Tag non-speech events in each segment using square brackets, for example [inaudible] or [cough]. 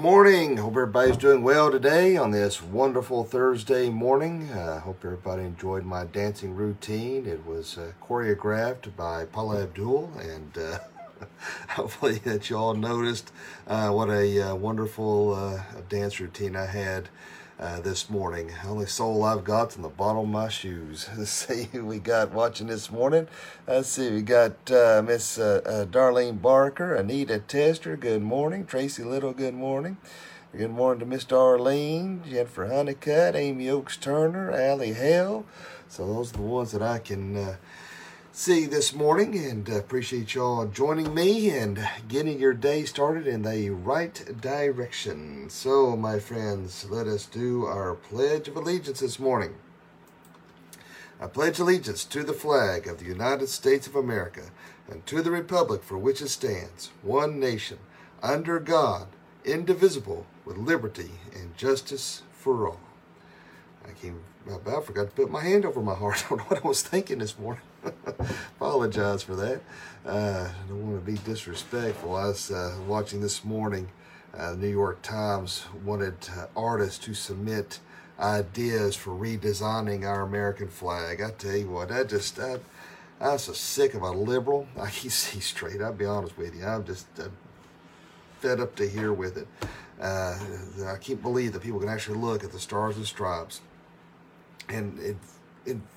Morning. Hope everybody's doing well today on this wonderful Thursday morning. I uh, hope everybody enjoyed my dancing routine. It was uh, choreographed by Paula Abdul, and uh, [laughs] hopefully that you all noticed uh, what a uh, wonderful uh, dance routine I had uh, this morning. Only soul I've got in the bottom of my shoes. [laughs] Let's see who we got watching this morning. Let's see, we got uh, Miss uh, uh, Darlene Barker, Anita Tester, good morning. Tracy Little, good morning. Good morning to Miss Darlene, Jennifer Honeycutt, Amy Oaks Turner, Allie Hale. So those are the ones that I can uh, see this morning and uh, appreciate y'all joining me and getting your day started in the right direction. So, my friends, let us do our Pledge of Allegiance this morning. I pledge allegiance to the flag of the United States of America and to the republic for which it stands, one nation, under God, indivisible, with liberty and justice for all. I came about forgot to put my hand over my heart. [laughs] I don't know what I was thinking this morning. [laughs] Apologize for that. Uh, I don't want to be disrespectful. I was uh, watching this morning. Uh, the New York Times wanted uh, artists to submit ideas for redesigning our American flag. I tell you what, I just I, I'm so sick of a liberal. [laughs] I can see straight. I'll be honest with you. I'm just uh, fed up to here with it. Uh, I can't believe that people can actually look at the stars and stripes and it,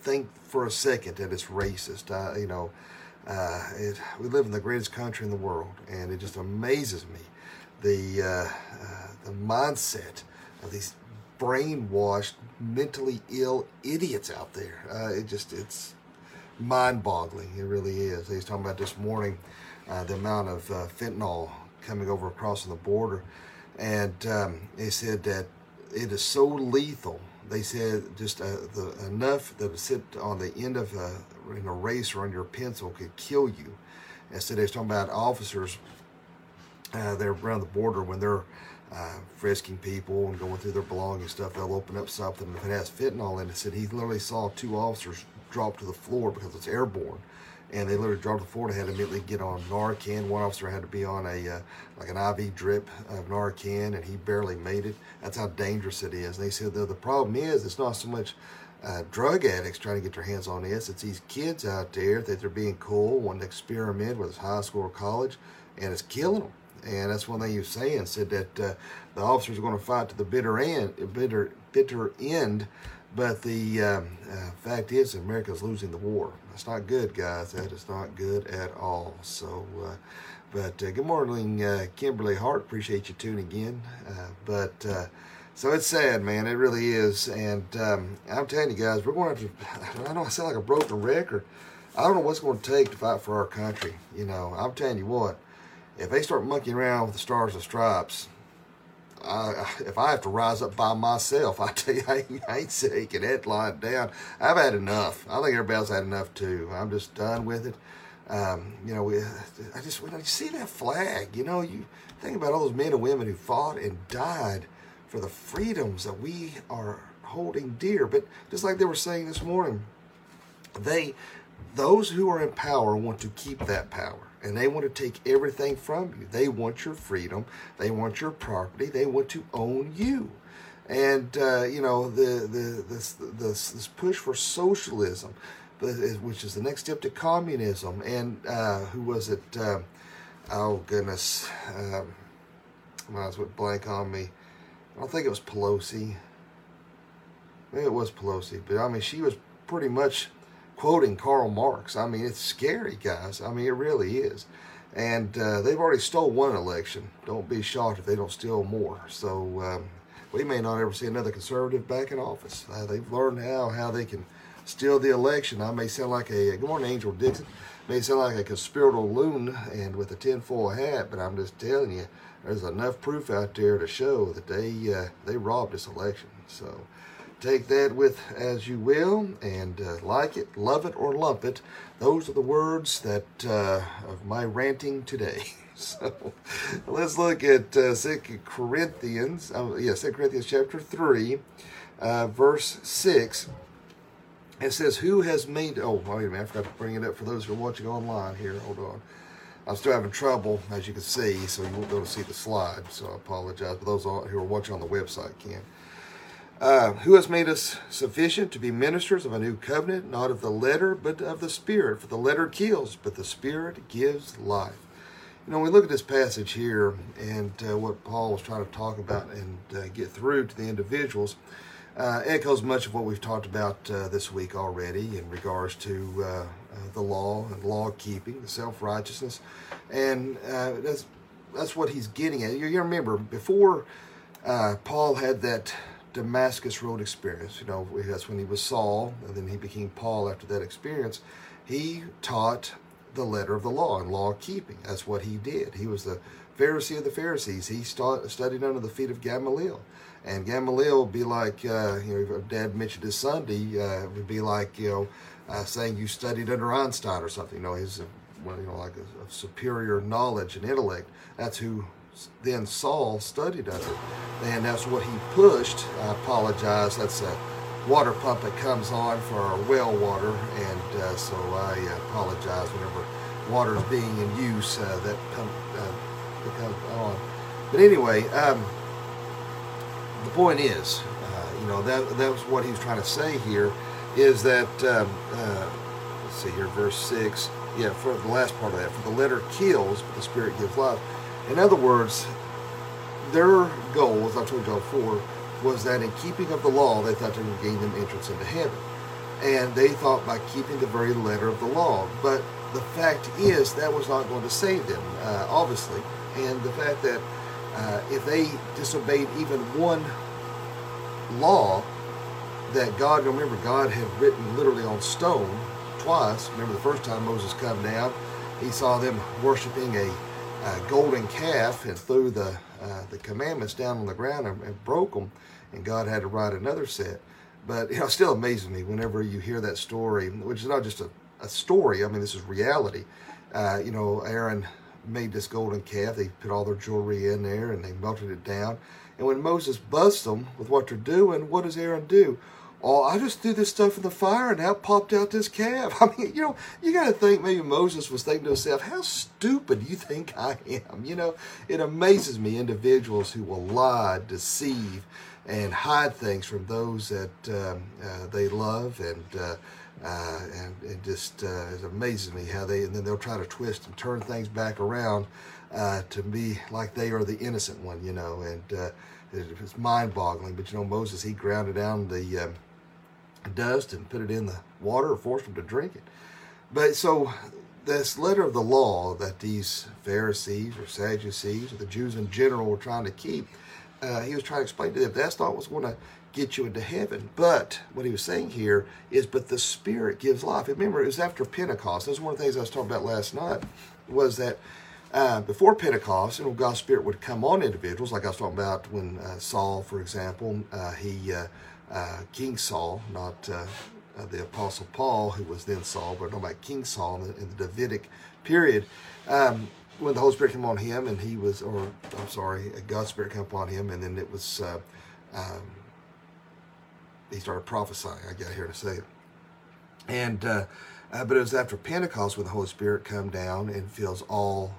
think for a second that it's racist. I, you know, uh, it, we live in the greatest country in the world, and it just amazes me the uh, uh, the mindset of these brainwashed, mentally ill idiots out there. Uh, it just it's mind-boggling. It really is. Was talking about this morning uh, the amount of uh, fentanyl coming over across the border, and um, they said that it is so lethal they said just uh, the, enough that would sit on the end of a, an eraser on your pencil could kill you. And so they're talking about officers uh, they're around the border when they're uh, frisking people and going through their belongings stuff. They'll open up something if it has fentanyl in it. Said he literally saw two officers drop to the floor because it's airborne and they literally dropped the floor. They had to immediately get on Narcan. One officer had to be on a uh, like an IV drip of Narcan, and he barely made it. That's how dangerous it is. And they said the, the problem is it's not so much uh, drug addicts trying to get their hands on this. It's these kids out there that they're being cool, wanting to experiment with high school or college, and it's killing them. And that's one thing was saying. Said that uh, the officers are going to fight to the bitter end, bitter bitter end but the um, uh, fact is, America's losing the war. That's not good, guys. That is not good at all. So, uh, but uh, good morning, uh, Kimberly Hart. Appreciate you tuning in. Uh, but uh, so it's sad, man. It really is. And um, I'm telling you guys, we're going to have to. [laughs] I don't know I sound like a broken record. I don't know what's going to take to fight for our country. You know, I'm telling you what. If they start monkeying around with the stars and stripes, I, if I have to rise up by myself, [laughs] I tell you, I ain't, I ain't taking that lying down. I've had enough. I think everybody else had enough too. I'm just done with it. Um, you know, we, I just when I see that flag, you know, you think about all those men and women who fought and died for the freedoms that we are holding dear. But just like they were saying this morning, they, those who are in power, want to keep that power and they want to take everything from you. They want your freedom, they want your property, they want to own you. And uh, you know the the this, this this push for socialism, which is the next step to communism. And uh, who was it? Uh, oh goodness, um, as well blank on me. I don't think it was Pelosi. Maybe it was Pelosi, but I mean she was pretty much quoting Karl Marx. I mean, it's scary, guys. I mean, it really is. And uh, they've already stole one election. Don't be shocked if they don't steal more. So um, we may not ever see another conservative back in office. Uh, they've learned how how they can steal the election. I may sound like a good morning, Angel Dixon. May sound like a conspiratorial loon and with a tinfoil hat, but I'm just telling you, there's enough proof out there to show that they uh, they robbed this election. So take that with as you will and uh, like it, love it, or lump it. Those are the words that uh, of my ranting today. [laughs] so let's look at uh, Second Corinthians. Uh, yeah, Second Corinthians chapter three, uh, verse six. It says, "Who has made?" Oh, wait a minute! I forgot to bring it up for those who are watching online. Here, hold on. I'm still having trouble, as you can see, so you won't be able to see the slide. So I apologize. But those who are watching on the website can. Uh, who has made us sufficient to be ministers of a new covenant, not of the letter, but of the Spirit? For the letter kills, but the Spirit gives life. You know, we look at this passage here and uh, what Paul was trying to talk about and uh, get through to the individuals, uh, echoes much of what we've talked about uh, this week already in regards to the law and law keeping, the self righteousness, and that's that's what he's getting at. You, you remember before Paul had that Damascus Road experience. You know, that's when he was Saul, and then he became Paul after that experience. He taught the letter of the law and law keeping. That's what he did. He was the Pharisee of the Pharisees. He studied under the feet of Gamaliel. And Gamaliel would be like, uh, you know, Dad mentioned his Sunday, uh, would be like, you know, uh, saying you studied under Einstein or something. You know, well, you know, like a, a superior knowledge and intellect. That's who then Saul studied under. And that's what he pushed. I apologize. That's a water pump that comes on for our well water. And uh, so I apologize whenever water is being in use, uh, that come, uh, comes on. But anyway, um, the point is, uh, you know, that, that was what he was trying to say here, is that, um, uh, let's see here, verse 6, yeah, for the last part of that, for the letter kills, but the spirit gives life. In other words, their goal, as I told y'all before, was that in keeping of the law, they thought they would gain them entrance into heaven. And they thought by keeping the very letter of the law. But the fact is, that was not going to save them, uh, obviously. And the fact that uh, if they disobeyed even one law that God, remember, God had written literally on stone twice. Remember the first time Moses come down, he saw them worshiping a uh, golden calf and threw the uh, the commandments down on the ground and, and, broke them, and God had to write another set. But you know, it still amazes me whenever you hear that story, which is not just a, a story. I mean, this is reality. Uh, you know, Aaron made this golden calf. They put all their jewelry in there and they melted it down. And when Moses busts them with what they're doing, what does Aaron do? Oh, I just threw this stuff in the fire and out popped out this calf. [laughs] I mean, you know, you got to think maybe Moses was thinking to himself, how stupid do you think I am? You know, it amazes me individuals who will lie, deceive, and hide things from those that um, uh, they love and. Uh, uh, and it just uh, it amazes me how they and then they'll try to twist and turn things back around uh, to be like they are the innocent one, you know, and uh, it's mind-boggling. But you know, Moses he grounded down the um, dust and put it in the water or force them to drink it. But so this letter of the law that these Pharisees or Sadducees or the Jews in general were trying to keep, uh, he was trying to explain to them that's not what's going to get you into heaven. But what he was saying here is, but the Spirit gives life. Remember, it was after Pentecost. That's one of the things I was talking about last night. Was that uh, before Pentecost, you know, God's Spirit would come on individuals, like I was talking about when uh, Saul, for example, uh, he uh, King Saul, not uh, uh, the Apostle Paul, who was then Saul, but about King Saul in the, in the Davidic period. Um, when the Holy Spirit came on him, and he was, or I'm sorry, God's Spirit came upon him, and then it was, uh, um, he started prophesying. I got here to say it. And, uh, uh, but it was after Pentecost when the Holy Spirit come down and fills all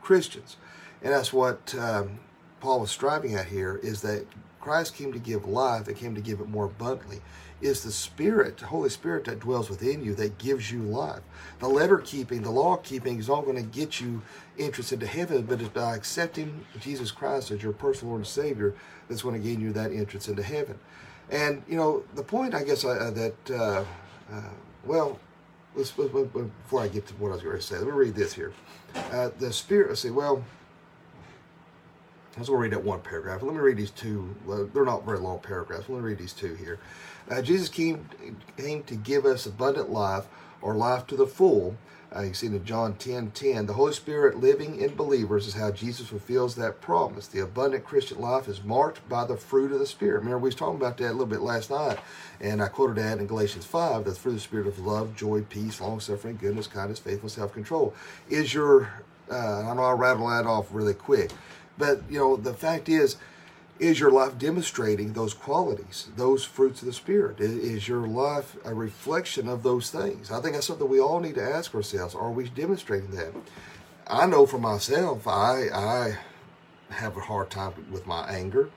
Christians. And that's what um, Paul was striving at here is that Christ came to give life and came to give it more abundantly. Is the Spirit, the Holy Spirit that dwells within you that gives you life. The letter keeping, the law keeping is not going to get you entrance into heaven, but it's by accepting Jesus Christ as your personal Lord and Savior that's going to gain you that entrance into heaven. And, you know, the point, I guess, uh, that, uh, uh, well, let's, before I get to what I was going to say, let me read this here. Uh, the Spirit, I say, well, I going to read that one paragraph. Let me read these two. They're not very long paragraphs. Let me read these two here. Uh, Jesus came, came to give us abundant life or life to the full. Uh, you see in John 10 10, the Holy Spirit living in believers is how Jesus fulfills that promise. The abundant Christian life is marked by the fruit of the Spirit. Remember, we was talking about that a little bit last night, and I quoted that in Galatians 5 that the fruit of the Spirit of love, joy, peace, long suffering, goodness, kindness, faithfulness, self control is your, uh, I know I'll rattle that off really quick. But, you know, the fact is, is your life demonstrating those qualities, those fruits of the Spirit? Is your life a reflection of those things? I think that's something we all need to ask ourselves. Are we demonstrating that? I know for myself, I I have a hard time with my anger.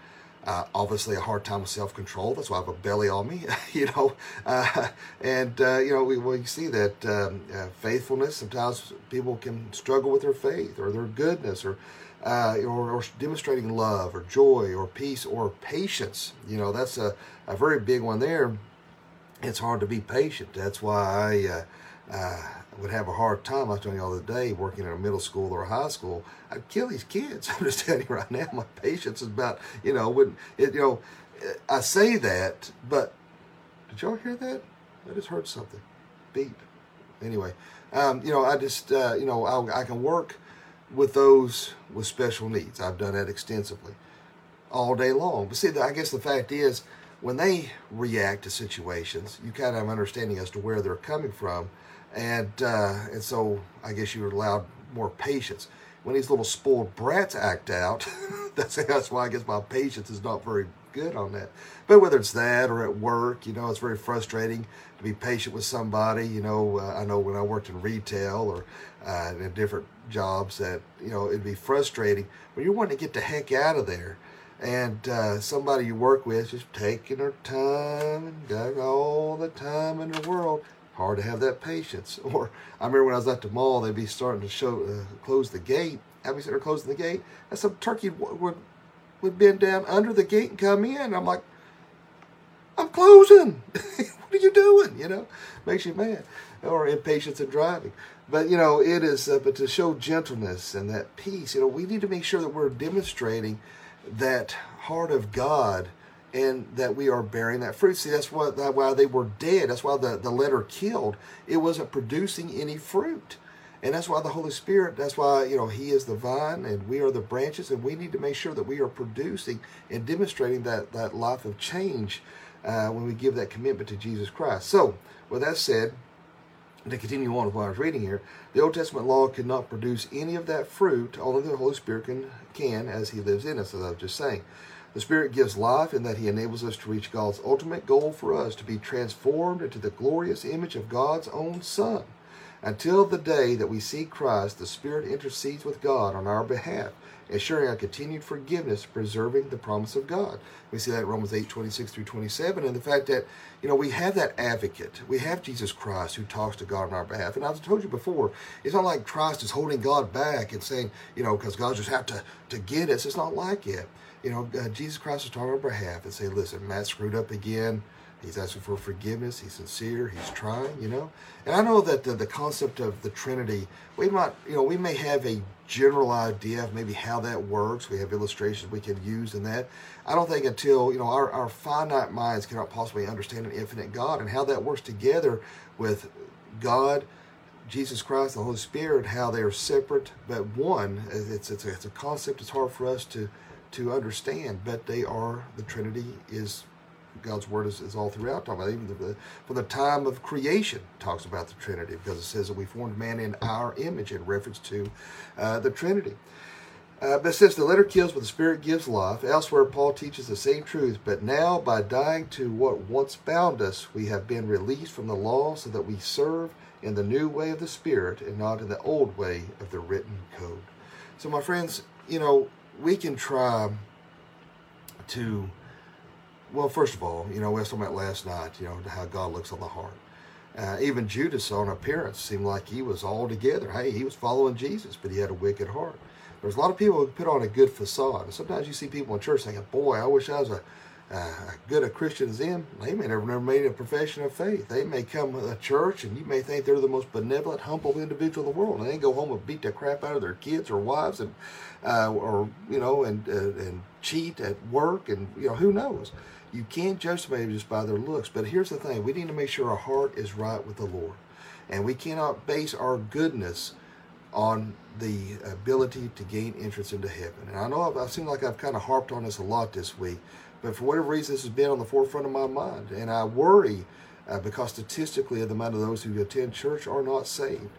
Uh, obviously, a hard time with self control. That's why I have a belly on me, [laughs] you know. Uh, and uh, you know, we, we see that um, uh, faithfulness. Sometimes people can struggle with their faith or their goodness, or, uh, or or demonstrating love or joy or peace or patience. You know, that's a, a very big one there. It's hard to be patient. That's why I uh, would have a hard time. I was telling you all the day, working in a middle school or a high school, I'd kill these kids. [laughs] I'm just telling you right now, my patience is about, you know, when it, you know, I say that, but did y'all hear that? I just heard something. Beep. Anyway, um, you know, I just, uh, you know, I, I can work with those with special needs. I've done that extensively all day long. But see, I guess the fact is, when they react to situations, you kind of have understanding as to where they're coming from and uh, and so I guess you're allowed more patience. When these little spoiled brats act out, [laughs] that's that's why I guess my patience is not very good on that. But whether it's that or at work, you know, it's very frustrating to be patient with somebody. You know, uh, I know when I worked in retail or uh, in different jobs that you know it'd be frustrating when you're wanting to get the heck out of there and uh, somebody you work with just taking their time and got all the time in the world hard to have that patience. [laughs] Or I remember when I was at the mall, they'd be starting to show uh, close the gate. I'd be sitting there closing the gate, and some turkey would would bend down under the gate and come in. I'm like, I'm closing. [laughs] what are you doing? You know, makes you mad or impatience in driving. But you know, it is. Uh, but to show gentleness and that peace, you know, we need to make sure that we're demonstrating that heart of God and that we are bearing that fruit. See, that's why, that why they were dead. That's why the, the letter killed. It wasn't producing any fruit. And that's why the Holy Spirit, that's why, you know, He is the vine and we are the branches, and we need to make sure that we are producing and demonstrating that, that life of change uh, when we give that commitment to Jesus Christ. So, with that said, to continue on with what I was reading here, the Old Testament law could not produce any of that fruit, only the Holy Spirit can, can as He lives in us, as I was just saying. The Spirit gives life in that He enables us to reach God's ultimate goal for us to be transformed into the glorious image of God's own Son. Until the day that we see Christ, the Spirit intercedes with God on our behalf, ensuring our continued forgiveness, preserving the promise of God. We see that in Romans 8, 26 through 27, and the fact that, you know, we have that advocate. We have Jesus Christ who talks to God on our behalf. And I've told you before, it's not like Christ is holding God back and saying, you know, because God just have to, to get us. It's not like it you know, uh, Jesus Christ is talking on our behalf and say, listen, Mat screwed up again. He's asking for forgiveness. He's sincere. He's trying, you know. And I know that the, the concept of the Trinity, we might, you know, we may have a general idea of maybe how that works. We have illustrations we can use in that. I don't think until, you know, our, our finite minds cannot possibly understand an infinite God and how that works together with God, Jesus Christ, the Holy Spirit, how they are separate but one. It's, it's, a, it's a concept it's hard for us to to understand, but they are, the Trinity is, God's Word is, is all throughout, talking about even the, from the time of creation talks about the Trinity, because it says that we formed man in our image in reference to uh, the Trinity. Uh, but since the letter kills, but the Spirit gives life, elsewhere Paul teaches the same truth. But now, by dying to what once bound us, we have been released from the law so that we serve in the new way of the Spirit and not in the old way of the written code. So, my friends, you know, we can try to, well, first of all, you know, we were talking about last night, you know, how God looks on the heart. Uh, even Judas, on appearance, seemed like he was all together. Hey, he was following Jesus, but he had a wicked heart. There's a lot of people who put on a good facade. Sometimes you see people in church thinking, boy, I wish I was a good a Christian as them, they may never, never made a profession of faith. They may come to a church and you may think they're the most benevolent, humble individual in the world, and they go home and beat the crap out of their kids or wives, and uh, or you know, and uh, and cheat at work, and you know, who knows? You can't judge somebody just by their looks. But here's the thing: we need to make sure our heart is right with the Lord, and we cannot base our goodness on the ability to gain entrance into heaven. And I know I've, I've seemed like I've kind of harped on this a lot this week, but for whatever reason, this has been on the forefront of my mind. And I worry uh, because statistically, the amount of those who attend church are not saved.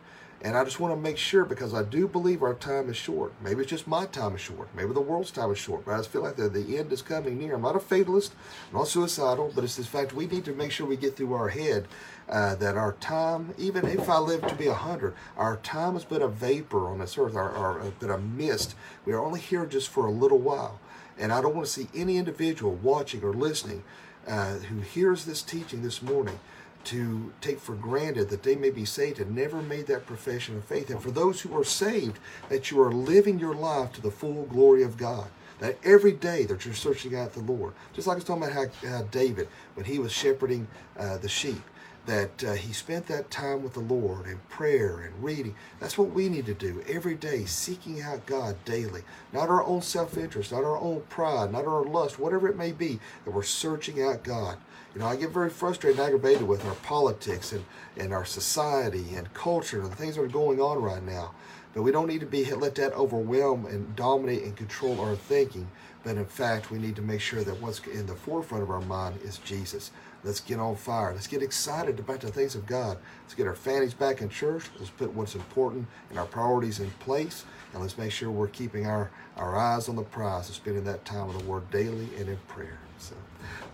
And I just want to make sure because I do believe our time is short. Maybe it's just my time is short. Maybe the world's time is short. But I just feel like the, the end is coming near. I'm not a fatalist, I'm not suicidal, but it's the fact we need to make sure we get through our head uh, that our time, even if I live to be a hundred, our time has been a vapor on this earth, our, our, been a mist. We are only here just for a little while. And I don't want to see any individual watching or listening uh, who hears this teaching this morning to take for granted that they may be saved and never made that profession of faith. And for those who are saved, that you are living your life to the full glory of God. That every day that you're searching out the Lord. Just like I was talking about how, how David, when he was shepherding uh, the sheep, that uh, he spent that time with the Lord in prayer and reading. That's what we need to do every day, seeking out God daily. Not our own self interest, not our own pride, not our lust, whatever it may be, that we're searching out God. You know, I get very frustrated and aggravated with our politics and, and our society and culture and the things that are going on right now. But we don't need to be let that overwhelm and dominate and control our thinking. But in fact, we need to make sure that what's in the forefront of our mind is Jesus. Let's get on fire. Let's get excited about the things of God. Let's get our families back in church. Let's put what's important and our priorities in place. And let's make sure we're keeping our, our eyes on the prize of spending that time in the Word daily and in prayer. So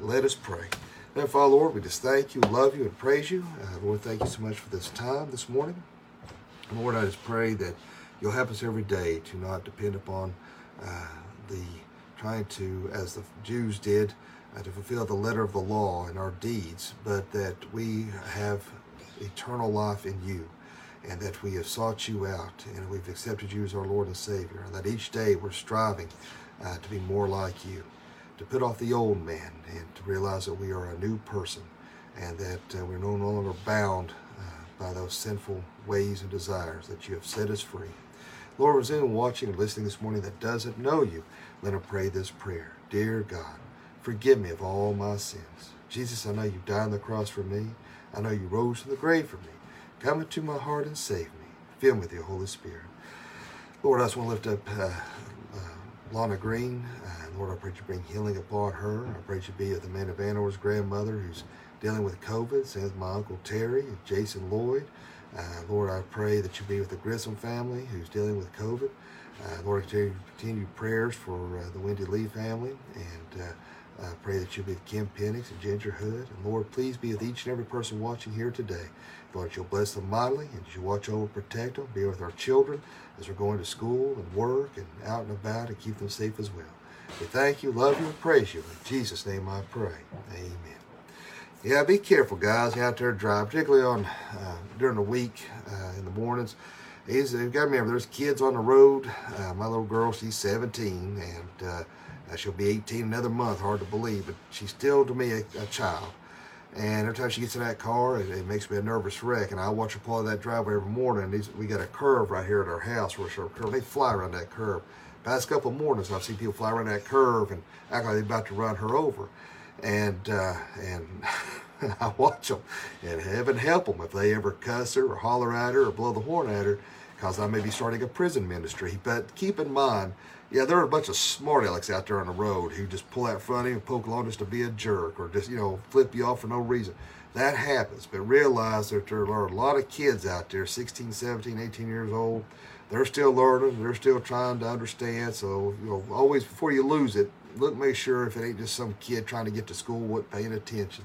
let us pray. Then, Father, Lord, we just thank you, love you, and praise you. Uh, Lord, thank you so much for this time this morning. Lord, I just pray that you'll help us every day to not depend upon uh, the trying to, as the Jews did, uh, to fulfill the letter of the law and our deeds, but that we have eternal life in you and that we have sought you out and we've accepted you as our Lord and Savior, and that each day we're striving uh, to be more like you to put off the old man and to realize that we are a new person and that uh, we're no longer bound uh, by those sinful ways and desires that you have set us free. Lord, was anyone watching and listening this morning that doesn't know you, let him pray this prayer. Dear God, forgive me of all my sins. Jesus, I know you died on the cross for me. I know you rose from the grave for me. Come into my heart and save me. Fill me with your Holy Spirit. Lord, I just want to lift up uh, uh, Lana Green. Uh, Lord, I pray you bring healing upon her. I pray you be with the man of Anor's grandmother who's dealing with COVID. Same with my Uncle Terry and Jason Lloyd. Uh, Lord, I pray that you be with the Grissom family who's dealing with COVID. Uh, Lord, continue, prayers for uh, the Wendy Lee family. And I pray that you be with Kim Penix and Ginger Hood. And Lord, please be with each and every person watching here today. Lord, you'll bless them mightily and you watch over, protect them, be with our children as we're going to school and work and out and about and keep them safe as well. We thank you, love you, and praise you. In Jesus' name I pray. Amen. Yeah, be careful, guys, out there driving, particularly on uh, during the week uh, in the mornings. He's, you got to remember, there's kids on the road. Uh, my little girl, she's 17, and uh, she'll be 18 another month. Hard to believe, but she's still to me a, a child. And every time she gets in that car, it, it, makes me a nervous wreck. And I watch her pull that driveway every morning. These, we got a curve right here at our house where she'll, they fly around that curve. Past couple of mornings, I've seen people fly around that curve and act like they're about to run her over. And uh, and [laughs] I watch them, and heaven help them if they ever cuss her or holler at her or blow the horn at her, because I may be starting a prison ministry. But keep in mind, yeah, there are a bunch of smart alecks out there on the road who just pull out front and poke along just to be a jerk or just, you know, flip you off for no reason. That happens. But realize that there are a lot of kids out there, 16, 17, 18 years old. They're still learning. They're still trying to understand. So, you know, always before you lose it, look, make sure if it ain't just some kid trying to get to school, what paying attention.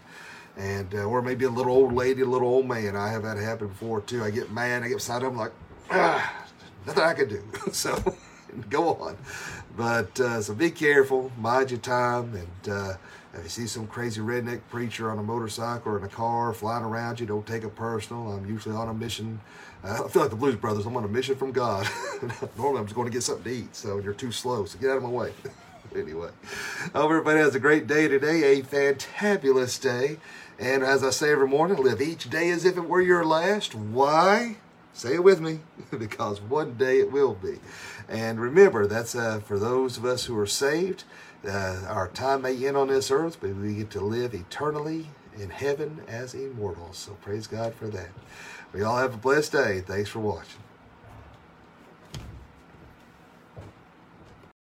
And, uh, or maybe a little old lady, a little old man. I have that happen before too. I get mad, I get beside them like, ah, nothing I can do. [laughs] so, go on. But uh, so be careful, mind your time, and uh, if you see some crazy redneck preacher on a motorcycle or in a car flying around you, don't take it personal. I'm usually on a mission. Uh, I feel like the Blues Brothers. I'm on a mission from God. [laughs] Normally, I'm just going to get something to eat, so you're too slow. So get out of my way. [laughs] anyway, hope everybody has a great day today, a fantabulous day. And as I say every morning, live each day as if it were your last. Why? Say it with me, [laughs] because one day it will be. And remember, that's uh, for those of us who are saved. Uh, our time may end on this earth, but we get to live eternally in heaven as immortals. So praise God for that. We all have a blessed day. Thanks for watching.